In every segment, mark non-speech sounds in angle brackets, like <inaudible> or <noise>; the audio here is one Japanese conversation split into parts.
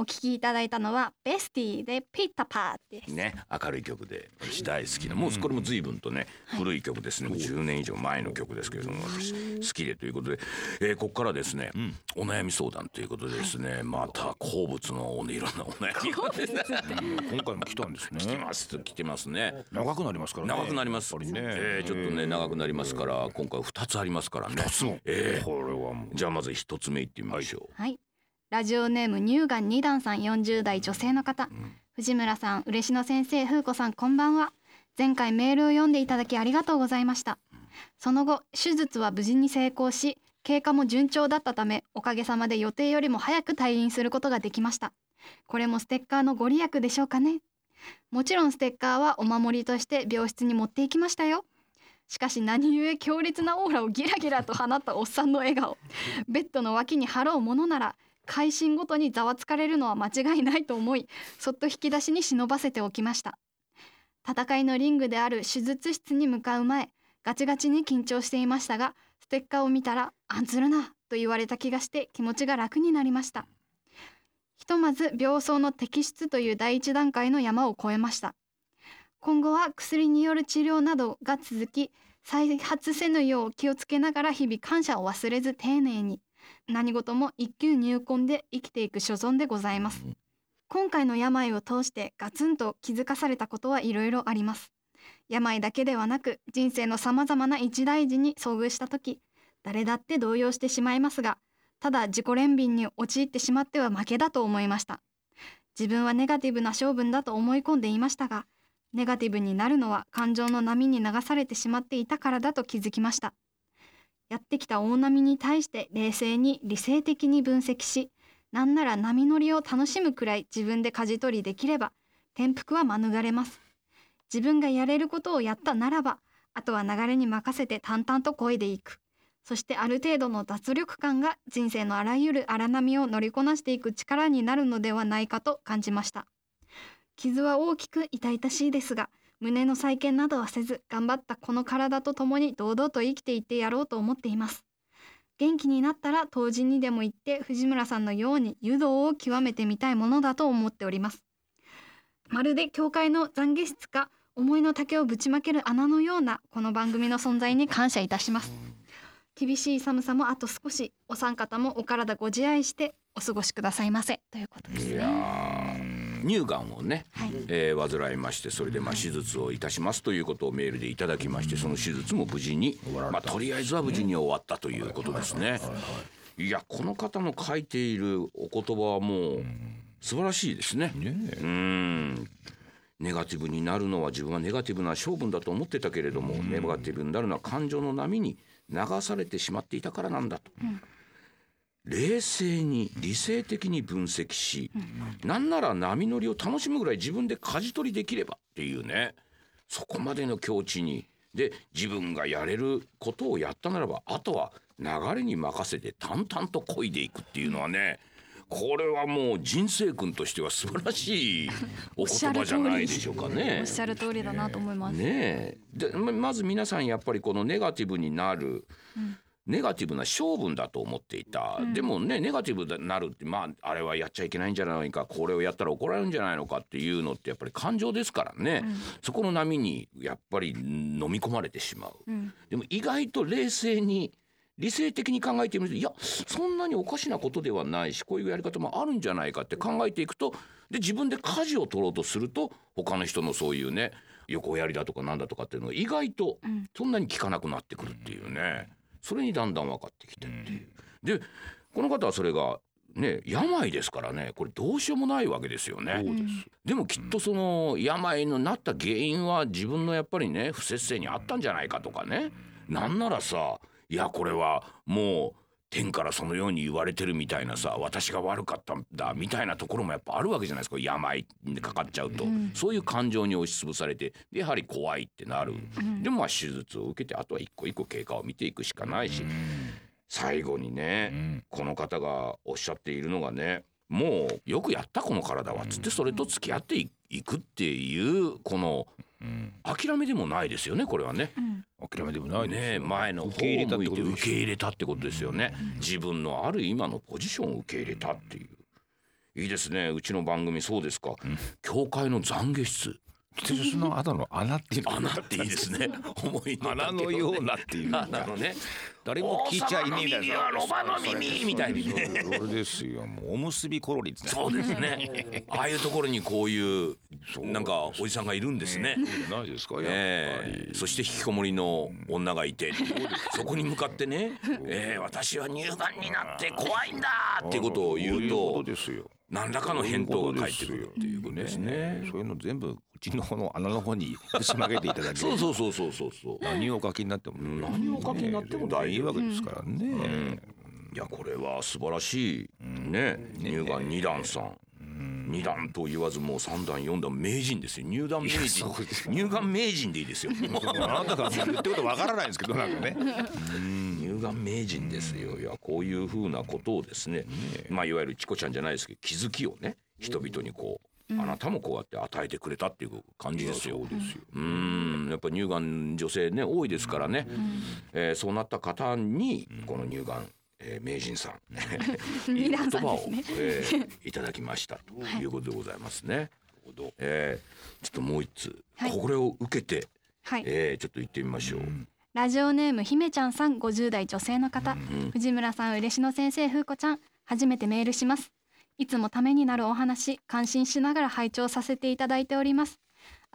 お聴きいただいたのはベスティでピッタパーです。ね明るい曲で私大好きなもうこれも随分とね、古い曲ですね、もう10年以上前の曲ですけれども私好きでということで、えー、ここからですね、お悩み相談ということでですね、また好物のいろんなお悩みが。今回も来たんですね。来てます来てますね。長くなりますからね。長くなります、ね。えー、ちょっとね長くなりますから今回2つありますからね。2つも、えー、これはもう。じゃあまず1つ目いってみましょう、はいラジオネーム乳がん二段さん40代女性の方、藤村さん嬉野先生風子さんこんばんは。前回メールを読んでいただきありがとうございました。その後手術は無事に成功し経過も順調だったためおかげさまで予定よりも早く退院することができました。これもステッカーのご利益でしょうかね。もちろんステッカーはお守りとして病室に持っていきましたよ。しかし何故強烈なオーラをギラギラと放ったおっさんの笑顔。ベッドの脇に貼ろうものなら会心ごとにざわつかれるのは間違いないと思いそっと引き出しに忍ばせておきました。戦いのリングである手術室に向かう前ガチガチに緊張していましたがステッカーを見たら「案ずるな」と言われた気がして気持ちが楽になりました。ひとまず病巣の摘出という第一段階の山を越えました。今後は薬による治療などが続き再発せぬよう気をつけながら日々感謝を忘れず丁寧に。何事も一級入魂で生きていく所存でございます。今回の病を通してガツンと気づかされたことはいろいろあります。病だけではなく人生のさまざまな一大事に遭遇した時誰だって動揺してしまいますがただ自己憐憫に陥ってしまっては負けだと思いました。自分はネガティブな性分だと思い込んでいましたがネガティブになるのは感情の波に流されてしまっていたからだと気づきましたやってきた大波に対して冷静に理性的に分析しなんなら波乗りを楽しむくらい自分で舵取りできれば転覆は免れます。自分がやれることをやったならばあとは流れに任せて淡々と漕いでいく。そしてある程度の脱力感が人生のあらゆる荒波を乗りこなしていく力になるのではないかと感じました。傷は大きく痛々しいですが胸の再建などはせず頑張ったこの体と共に堂々と生きていってやろうと思っています。元気になったら当時にでも行って藤村さんのように湯道を極めてみたいものだと思っております。まるで教会の懺悔室か思いの丈をぶちまける穴のようなこの番組の存在に感謝いたします。厳しい寒さもあと少しお三方もお体ご自愛してお過ごしくださいませ。ということですいや乳がんをね、はい。えー患いましてそれでまあ手術をいたしますということをメールでいただきましてその手術も無事に、まあ、とりあえずは無事に終わったということですね。いやこの方の書いているお言葉はもう素晴らしいですね。うん。ネガティブになるのは自分はネガティブな性分だと思ってたけれども、ネガティブになるのは感情の波に流されてしまっていたからなんだと。冷静に理性的に分析し、なんなら波乗りを楽しむぐらい自分で舵取りできればっていうね。そこまでの境地に。で自分がやれることをやったならばあとは流れに任せて淡々と漕いでいくっていうのはねこれはもう人生君としては素晴らしいお言葉じゃないでしょうかね。おっ。しゃる通りだなと思います、ねえ。でままず皆さんやっぱりこのネガティブになる、ネガティブな性分だと思っていた、でもねネガティブになるってまああれはやっちゃいけないんじゃないかこれをやったら怒られるんじゃないのかっていうのってやっぱり感情ですからね、そこの波にやっぱり飲み込まれてしまう、でも意外と冷静に理性的に考えてみるといやそんなにおかしなことではないしこういうやり方もあるんじゃないかって考えていくとで自分で舵を取ろうとすると他の人のそういうね横やりだとかなんだとかっていうのが意外とそんなに効かなくなってくるっていうねそれにだんだん分かってきてっていう。でこの方はそれがね病ですからねこれどうしようもないわけですよね。でもきっとその病のなった原因は自分のやっぱりね不節制にあったんじゃないかとかねなんならさいやこれはもう天からそのように言われてるみたいなさ私が悪かったんだみたいなところもやっぱあるわけじゃないですか。病にかかっちゃうと、そういう感情に押しつぶされてでやはり怖いってなる、でもまあ手術を受けてあとは一個一個経過を見ていくしかないし、最後にね、この方がおっしゃっているのがねもうよくやったこの体はつってそれと付き合っていいくっていうこの諦めでもないですよねこれはね。諦めでもないですね。よ前の受け入れたってこと受け入れたってことですよね。自分のある今のポジションを受け入れたっていう。いいですねうちの番組そうですか、教会の懺悔室。その後の穴っていうの穴っていいですね。思いの。穴のようなっていうか。穴のね誰も聞いちゃいねえみたいなロバの耳みたいに。ねそれですよもう。おむすびコロリですねそうですね。ああいうところにこういうなんかおじさんがいるんですね。ないですかやっぱり。ええ。そして引きこもりの女がいて。そこに向かってね、ええ私は乳がんになって怖いんだっていうことを言うととですよ。何らかの返答が返ってくるっていうことですね。そういうの全部うちの方の穴の方にぶちまけていただけそうそうそうそうそうそう。何をお書きになっても何をお書きになっても大丈夫。いいわけですからね、いやこれは素晴らしい。ね。乳がん二段さん。二段と言わずもう三段四段名人ですよ。入団名人。そうです乳がん名人でいいですよ。<laughs> あなたが言ってることわからないんですけどなんかね。乳がん名人ですよ。いやこういうふうなことをですね。まあいわゆるチコちゃんじゃないですけど気づきをね人々にこうあなたもこうやって与えてくれたっていう感じですよ。そうですよ。うん。やっぱ乳がん女性ね多いですからね、えーそうなった方にこの乳がん、えー名人さん <laughs> いい言葉を、えー <laughs> いただきました。ということでございますね。えーちょっともう一つ、はい。これを受けて、はい。えーちょっと言ってみましょう。ラジオネームひめちゃんさん50代女性の方、藤村さん嬉野先生風子ちゃん初めてメールしますいつもためになるお話感心しながら拝聴させていただいております。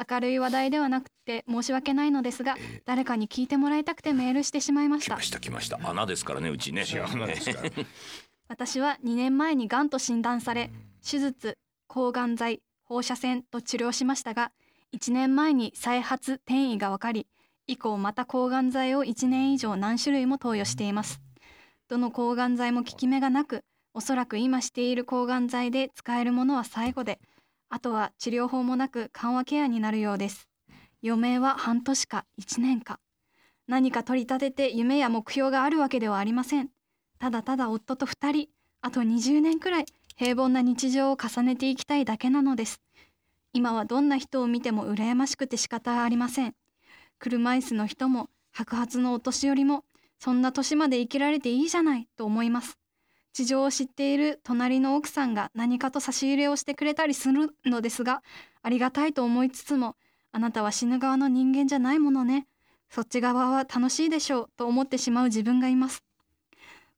明るい話題ではなくて申し訳ないのですが、誰かに聞いてもらいたくてメールしてしまいました。来ました来ました。穴ですからねうちね。<laughs> 穴ですから。<laughs> 私は2年前にがんと診断され手術抗がん剤放射線と治療しましたが1年前に再発転移が分かり以降また抗がん剤を1年以上何種類も投与しています。どの抗がん剤も効き目がなくおそらく今している抗がん剤で使えるものは最後であとは治療法もなく緩和ケアになるようです。余命は半年か1年か。何か取り立てて夢や目標があるわけではありません。ただただ夫と2人あと20年くらい平凡な日常を重ねていきたいだけなのです。今はどんな人を見ても羨ましくて仕方ありません。車椅子の人も白髪のお年寄りもそんな年まで生きられていいじゃないと思います。事情を知っている隣の奥さんが何かと差し入れをしてくれたりするのですがありがたいと思いつつもあなたは死ぬ側の人間じゃないものね。そっち側は楽しいでしょうと思ってしまう自分がいます。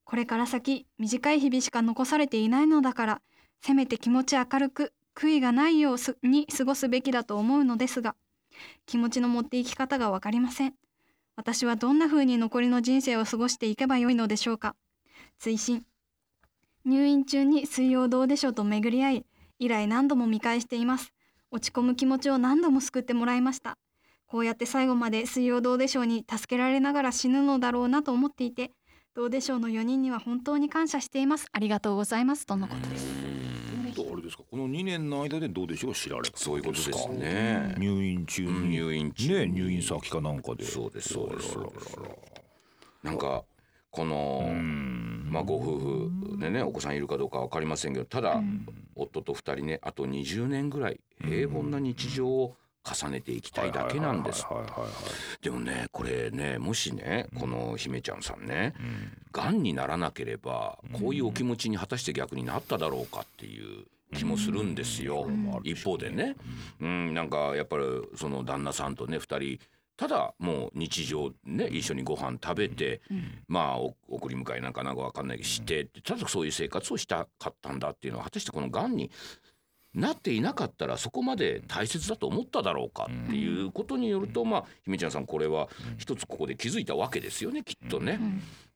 これから先短い日々しか残されていないのだからせめて気持ち明るく悔いがないように過ごすべきだと思うのですが気持ちの持っていき方がわかりません。私はどんな風に残りの人生を過ごしていけばよいのでしょうか。追伸。入院中に水曜どうでしょうと巡り合い以来何度も見返しています。落ち込む気持ちを何度も救ってもらいました。こうやって最後まで水曜どうでしょうに助けられながら死ぬのだろうなと思っていてどうでしょうの4人には本当に感謝しています。ありがとうございます。とのことです。あれですか。この2年の間でどうでしょう？知られた。そういうことですね。入院中に、うん入院中ね入院先かなんかで。そうですそうです。なんかこのまあご夫婦でねお子さんいるかどうかわかりませんけどただ夫と二人ねあと20年ぐらい平凡な日常を重ねていきたいだけなんです。でもねこれねもしねこの姫ちゃんさんねがん。にならなければこういうお気持ちに果たして逆になっただろうかっていう気もするんですよ。一方でね、うん、なんかやっぱりその旦那さんとね二人ただもう日常ね一緒にご飯食べて、まあお送り迎えなんかなんかわかんないけどしてただそういう生活をしたかったんだっていうのは果たしてこのがんになっていなかったらそこまで大切だと思っただろうかっていうことによると、まあ姫ちゃんさんこれは一つここで気づいたわけですよねきっとね。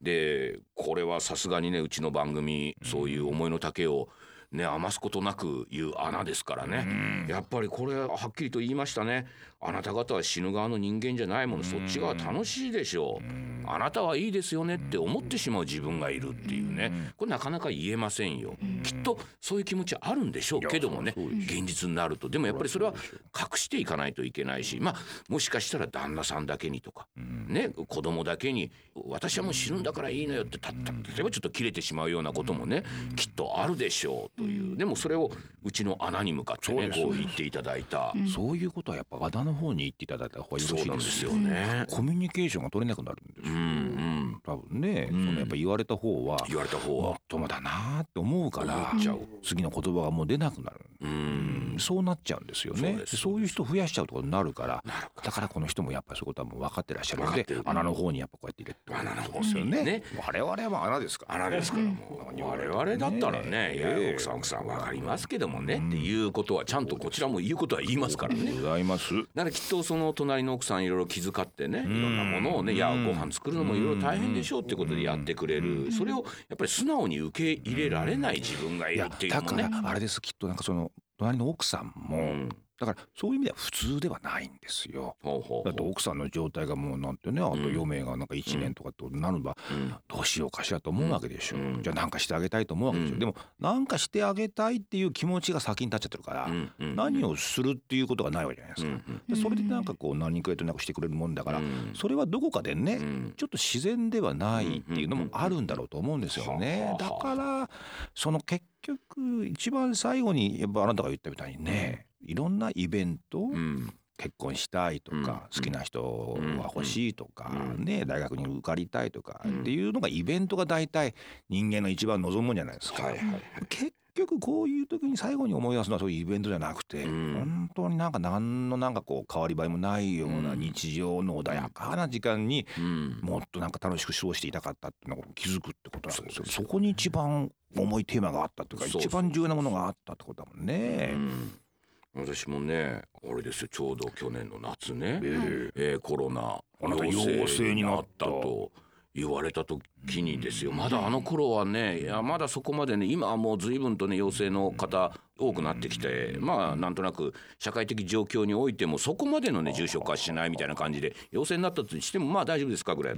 でこれはさすがにねうちの番組そういう思いの丈をね余すことなく言う穴ですからね、やっぱりこれははっきりと言いましたねあなた方は死ぬ側の人間じゃないものそっち側楽しいでしょう。あなたはいいですよねって思ってしまう自分がいるっていうね。これなかなか言えませんよ。きっとそういう気持ちあるんでしょうけどもね。現実になると。でもやっぱりそれは隠していかないといけないしまあもしかしたら旦那さんだけにとかね子供だけに私はもう死ぬんだからいいのよってたった例えばちょっと切れてしまうようなこともねきっとあるでしょうという、でもそれをうちの穴に向かってねこう言っていただいた、そういうことはやっぱ穴の方に行っていただいた方がよろしいですよ。そうなんですよね。コミュニケーションが取れなくなるんですよ、うんうん。多分ね、うんそのやっぱ言われた方は言われた方は。もっともだなーって思うから次の言葉がもう出なくなる、ううん。んそうなっちゃうんですよね。そうですそういう人増やしちゃうってことになるからだからこの人もやっぱりそういうことはもう分かってらっしゃるので穴の方にやっぱこうやって入れて。穴の方ですよね。ね我々は穴ですから。穴ですからもう。我々だったらね「いやええ奥さん奥さん分かりますけどもね」っていうことはちゃんとこちらも言うことは言いますからね。ございますだからきっとその隣の奥さんいろいろ気遣ってねいろんなものをねいやうんご飯作るのもいろいろ大変でしょうってことでやってくれる。それをやっぱり素直に受け入れられない自分がいるっていうだか。らあれですきっとなんかその隣の奥さんも、うんだからそういう意味では普通ではないんですよ。だって奥さんの状態がもうなんてねあと余命がなんか1年とかってなればうん。どうしようかしらと思うわけでしょ、うん。じゃあなんかしてあげたいと思うわけでしょ、うん。でもなんかしてあげたいっていう気持ちが先に立っちゃってるから、何をするっていうことがないわけじゃないですか。うんでそれでなんかこう何かやとなくしてくれるもんだから、うん。それはどこかでね、うん。ちょっと自然ではないっていうのもあるんだろうと思うんですよね。だからその結局一番最後にやっぱあなたが言ったみたいにね、いろんなイベント、うん。結婚したいとか、うん。好きな人が欲しいとか、うん。ね、大学に受かりたいとかうん。っていうのがイベントが大体人間の一番望むんじゃないですか。はいはいはい。結局こういう時に最後に思い出すのはそういうイベントじゃなくて、うん。本当になんか何のなんかこう変わり映えもないようなうん。日常の穏やかな時間にうん。もっとなんか楽しく過ごしていたかったっていうのを気づくってことなんですよ。そこに一番重いテーマがあったというか一番重要なものがあったってことだもんね。うん私もねあれですよちょうど去年の夏ね、ええーコロナ陽性になった。と言われた時にですよ。まだあの頃はねいやまだそこまでね今はもう随分とね陽性の方多くなってきてまあなんとなく社会的状況においてもそこまでのね重症化しないみたいな感じで陽性になったとしてもまあ大丈夫ですかぐらい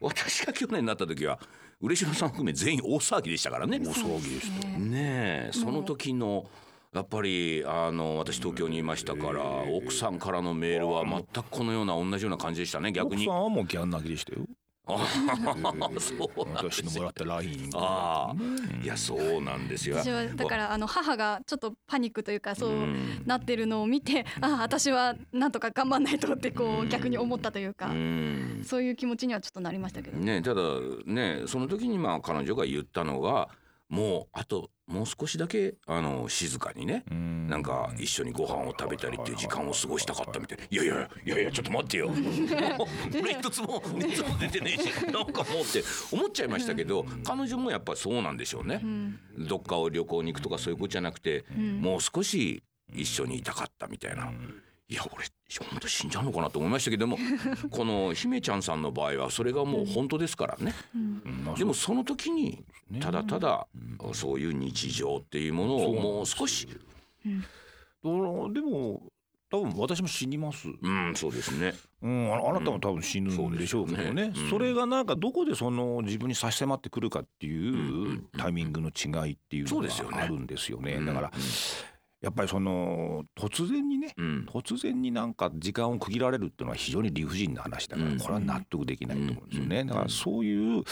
私が去年になった時は嬉野さん含め全員大騒ぎでしたからね。大騒ぎでした。ねえその時のやっぱりあの私東京にいましたから奥さんからのメールは全くこのような同じような感じでしたね逆に。奥さん。はもうギャン泣きでしたよ。あえそうなんですよ私のもらったライン。ああ。いやそうなんですよ。私はだからあの母がちょっとパニックというかそううん。なってるのを見てああ私はなんとか頑張んないとってこう逆に思ったというかうん。そういう気持ちにはちょっとなりましたけど。ねただねその時にまあ彼女が言ったのがもうあともう少しだけあの静かにね。うん。なんか一緒にご飯を食べたりっていう時間を過ごしたかったみたい。いやいやいやいやちょっと待ってよ。<laughs> 俺一つも熱も出てねえし。<laughs> なんかもうって思っちゃいましたけど彼女もやっぱそうなんでしょうね。うん。どっかを旅行に行くとかそういうことじゃなくてうん。もう少し一緒にいたかったみたいな。いや俺本当死んじゃうのかなと思いましたけども <laughs> この姫ちゃんさんの場合はそれがもう本当ですからね。うん。でもその時にねただただそういう日常っていうものをもう少しうん。でも多分私も死にます。うんそうですね。うん、ああなたも多分死ぬんでしょうけどね,、そね。うん。それがなんかどこでその自分に差し迫ってくるかっていんうタイミングの違いっていうのがあるんですよね。うんだからやっぱりその突然にねうん突然になんか時間を区切られるっていうのは非常に理不尽な話だからうんこれは納得できないと思うんですよね。うんだからそういう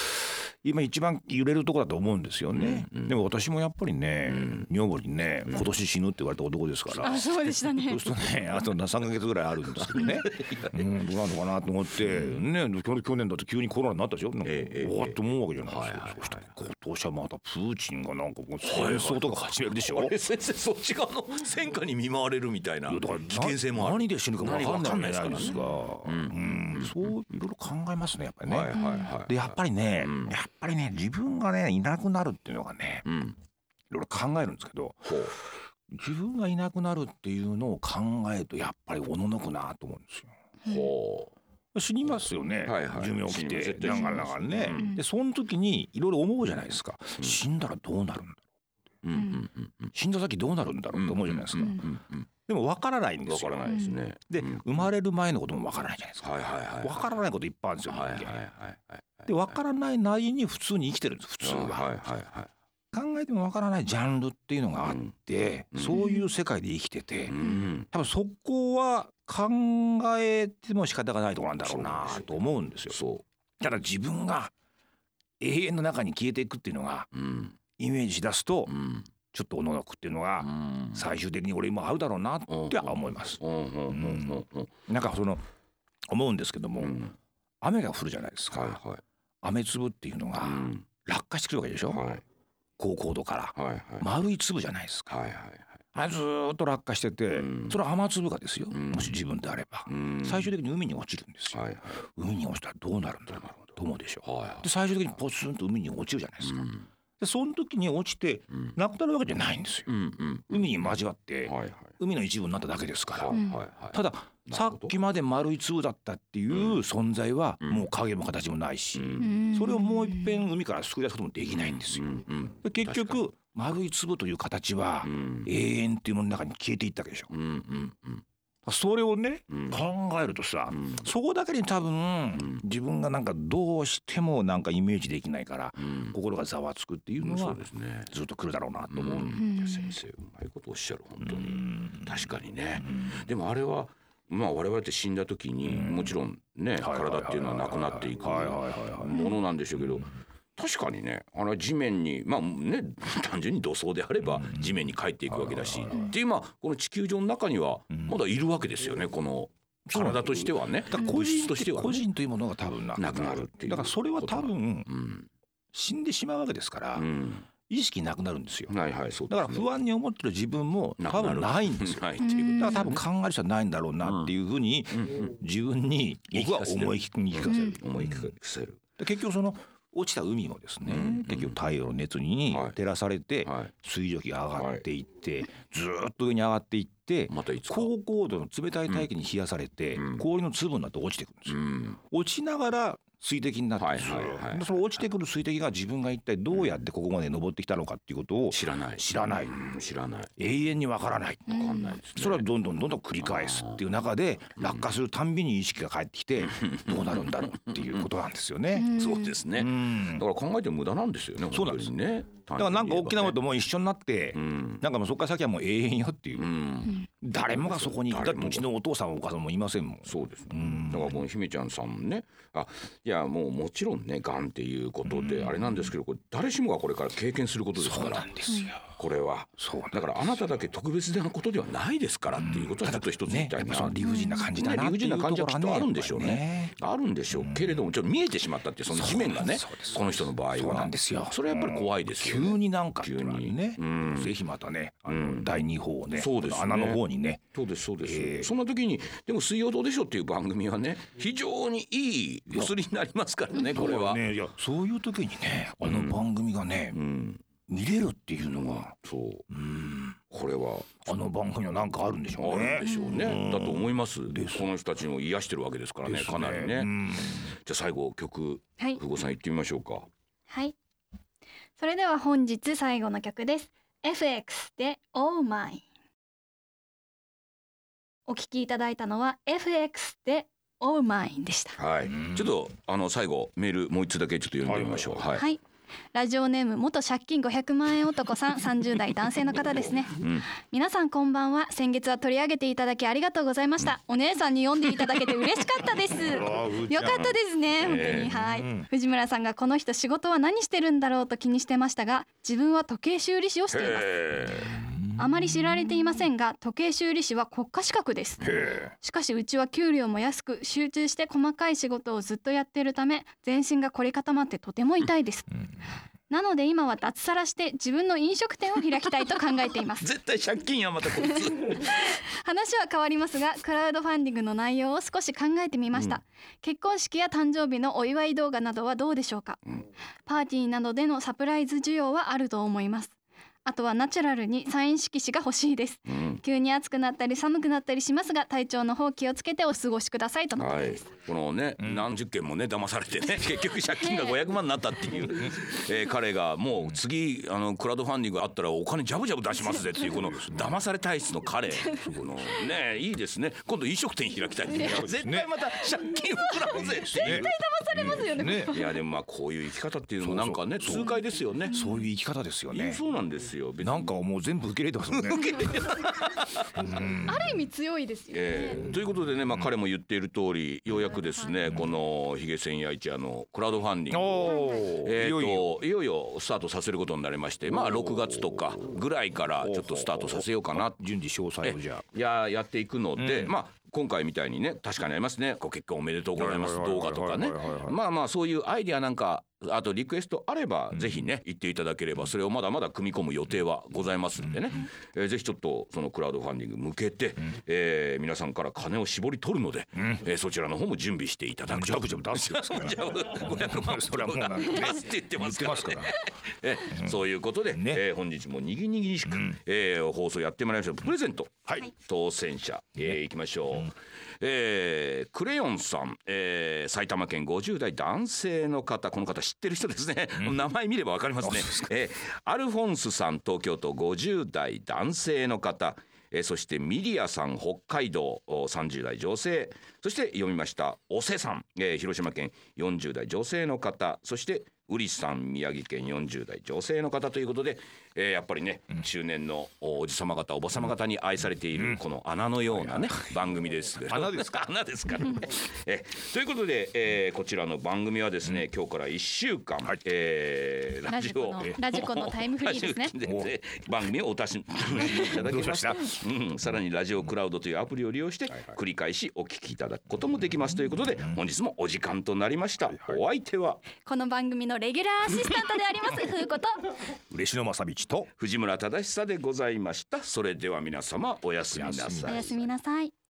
今一番揺れるところだと思うんですよね。うんでも私もやっぱりねうん女房にね今年死ぬって言われた男ですから。あそうでしたね <laughs> そうするとね、あと3ヶ月ぐらいあるんですけどね。<laughs> うん、どうなのかなと思って、ね、去去年だと急にコロナになったでしょ？なんかええわっと思うわけじゃないですかはいはいはい。そしたら今年はまたプーチンがなんかもう戦争とか始めるでしょ？あれ先生そっち側の戦火に見舞われるみたいな危険性もある。何で死ぬか分かんないじゃないですか。そういろいろ考えますねやっぱりね。はいはいはいでやっぱりね、うん。やっぱりね自分がねいなくなるっていうのがねうん。いろいろ考えるんですけど自分がいなくなるっていうのを考えるとやっぱりおののくなと思うんですよ。ほ死にますよね、はいはい。寿命来て絶対死にますなんかなんかね、うん。でその時にいろいろ思うじゃないですか、うん。死んだらどうなるんだ死んだ先どうなるんだろうって思うじゃないですか、でも分からないんですよ。わからないですね。で、うん生まれる前のことも分からないじゃないですか、はいはいはい分からないこといっぱいあるんですよ、はいはいはいはい。で分からないなりに普通に生きてるんです普通は、はいはいはい考えても分からないジャンルっていうのがあって、うんそういう世界で生きてて、うん。多分そこは考えても仕方がないところなんだろうなと思うんですよ。そただ自分が永遠の中に消えていくっていうのがううんイメージしだすとうん。ちょっとおののくっていうのが最終的に俺もあるだろうなっては思います。なんかその思うんですけども、雨が降るじゃないですか、はいはい、雨粒っていうのが落下してくるわけでしょ、はい、高高度から、はいはい、丸い粒じゃないですか。はいはいあずっと落下してて、うん、それは雨粒がですよ、うん、もし自分であれば、うん、最終的に海に落ちるんですよ、はいはい、海に落ちたらどうなるんだろうと思うでしょ。う、はいはい、で最終的にポツンと海に落ちるじゃないですか、でその時に落ちてなくなるわけじゃないんですよ、海に交わって、はいはい、海の一部になっただけですから、たださっきまで丸い粒だったっていう存在はもう影も形もないし、それをもう一遍海から救い出すこともできないんですよ。結局丸い粒という形は永遠っていうものの中に消えていったわけでしょ。それをね、うん、考えるとさ、うん、そこだけに多分、うん、自分がなんかどうしてもなんかイメージできないから、心がざわつくっていうのは、ね、ずっと来るだろうなと思う、ん、先生。うまいことおっしゃる本当に、確かにね、でもあれはまあ我々って死ん。だ時に、もちろんね、体っていうのはなくなっていくものなん。でしょうけど、確かにねあの地面にまあね単純に土葬であれば地面に帰っていくわけだし、っていうまあこの地球上の中にはまだいるわけですよねこの体としてはね。個人としては、個人というものが多分なくなるっていうだからそれは多分、死んでしまうわけですから、意識なくなるんですよ。はいはいそうだから不安に思ってる自分も多分ないんですよ。<laughs> だから多分考える人はないんだろうなっていうふうに自分に僕は思い聞かせる。思い聞かせる。結局その落ちた海もですね、うん、結局太陽の熱に照らされて水蒸気が上がっていって、ずっと上に上がっていって、高高度の冷たい大気に冷やされて、氷の粒になって落ちてくるんですよ。落ちながら水滴になってはいはいはい、その落ちてくる水滴が自分が一体どうやってここまで登ってきたのかっていうことを知らない。知らない、知らない。永遠にわからない、うん、それはどんどんどんどん繰り返すっていう中で落下するたんびに意識が返ってきてどうなるんだろうっていうことなんですよね。<laughs> そうですね、だから考えても無駄なんですよねそうなんです。ねだからなんか大きなことも一緒になって、うん、なんかもうそこから先はもう永遠よっていう、うん、誰もがそこにだってうちのお父さんお母さんもいませんもん。そうです、ね、うん、だからこの姫ちゃんさんね。あいやもうもちろんねがんっていうことであれなんですけどこれ誰しもがこれから経験することですから。そうなんですよこれは。だからあなただけ特別なことではないですからっていうことはちょっと一つ言いたいな、ね、理不尽な感じだな理不尽な感じはきっとあるんでしょうね。あるんでしょうけれどもちょっと見えてしまったってその地面がねこの人の場合は。そうなんですよ。それはやっぱり怖いですよ急になんか急に。ねぜひまたねあの第二報をねそうです穴の方にね。そうですそうです。そんな時にでも水曜どうでしょうっていう番組はね非常にいい薬になりますからねこれは。ね。いやそういう時にねあの番組がね見れるっていうのが、そう、うん、これはあの番組は何かあるんでしょうね。あるんでしょうね。だと思います。でこの人たちを癒してるわけですからね、かなりね。じゃあ最後曲、はい、久保さん行ってみましょうか。はい。それでは本日最後の曲です。FX で Oh My。お聞きいただいたのは FX で Oh My でした。はい。ちょっとあの最後メールもう一つだけちょっと読んでみましょう。はい、はいラジオネーム元借金500万円男さん30代男性の方ですね、うん、皆さんこんばんは。先月は取り上げていただきありがとうございました、お姉さんに読んでいただけて嬉しかったです。<laughs> よかったですね本当に。はい。藤村さんがこの人仕事は何してるんだろうと気にしてましたが自分は時計修理師をしていますあまり知られていませんが時計修理師は国家資格です。しかしうちは給料も安く集中して細かい仕事をずっとやっているため全身が凝り固まってとても痛いです、うん。なので今は脱サラして自分の飲食店を開きたいと考えています。絶対借金やまたこいつ <laughs> 話は変わりますがクラウドファンディングの内容を少し考えてみました、うん、結婚式や誕生日のお祝い動画などはどうでしょうか、うん、パーティーなどでのサプライズ需要はあると思いますあとはナチュラルにサイン色紙が欲しいです、うん、急に暑くなったり寒くなったりしますが体調の方気をつけてお過ごしくださいとのことです、はい、このね、うん、何十件もね騙されてね <laughs> 結局借金が500万になったっていう、えー、彼がもう次あのクラウドファンディングあったらお金ジャブジャブ出しますぜっていうこの騙され体質の彼。このねいいですね。今度飲食店開きたい絶対また借金膨らむぜ絶対騙されますよね、ね、いやでもまあこういう生き方っていうのもなんかね痛快ですよね。そういう生き方ですよね。そうなんですですよ。なんかもう全部受け入れてますもんね。ある意味強いですよね。えーということでね、まあ、彼も言っている通りようやくですね、このヒゲ千夜一夜のクラウドファンディングおえー、いよいよ。といよいよスタートさせることになりましてまあ6月とかぐらいからちょっとスタートさせようかな順次詳細をじゃあ。いややっていくので、うん。まあ今回みたいにね確かにありますね。ご結婚おめでとうございます。動画とかね。まあまあそういうアイディアなんかあとリクエストあれば、ぜひね言っていただければそれをまだまだ組み込む予定はございますんでね、えーぜひちょっとそのクラウドファンディング向けて、えー皆さんから金を絞り取るので、えーそちらの方も準備していただく。ジャブジャブ出すよ。じゃあ500万それはもうなって言ってますから,、ね、え <laughs> そういうことで、ね。えー本日もにぎにぎしく、えー放送やってまいりましょう。プレゼント、はい。当選者、えー、いきましょう、えークレヨンさん、えー埼玉県50代男性の方。この方知ってる人ですね、名前見ればわかりますね、えーアルフォンスさん東京都50代男性の方。えーそしてミリアさん北海道。お30代女性。そして読みましたおせさん、えー広島県40代女性の方。そしてウリさん宮城県40代女性の方ということで、えーやっぱりね、中年のおおじ様方おば様方に愛されているこの穴のようなね、番組です。け <laughs> ど穴ですか？<laughs> 穴ですからね。えということで、えーこちらの番組はですね、今日から1週間、えーラジオラジコのラジコのタイムフリーですね。で番組をお楽しみいただきました？うん、さらにラジオクラウドというアプリを利用して繰り返しお聞きいただくこともできますということで本日もお時間となりました。お相手は？この番組のレギュラーアシスタントであります風子と嬉野正道と。藤村忠久でございましたそれでは皆様おやすみなさいおやすみなさい。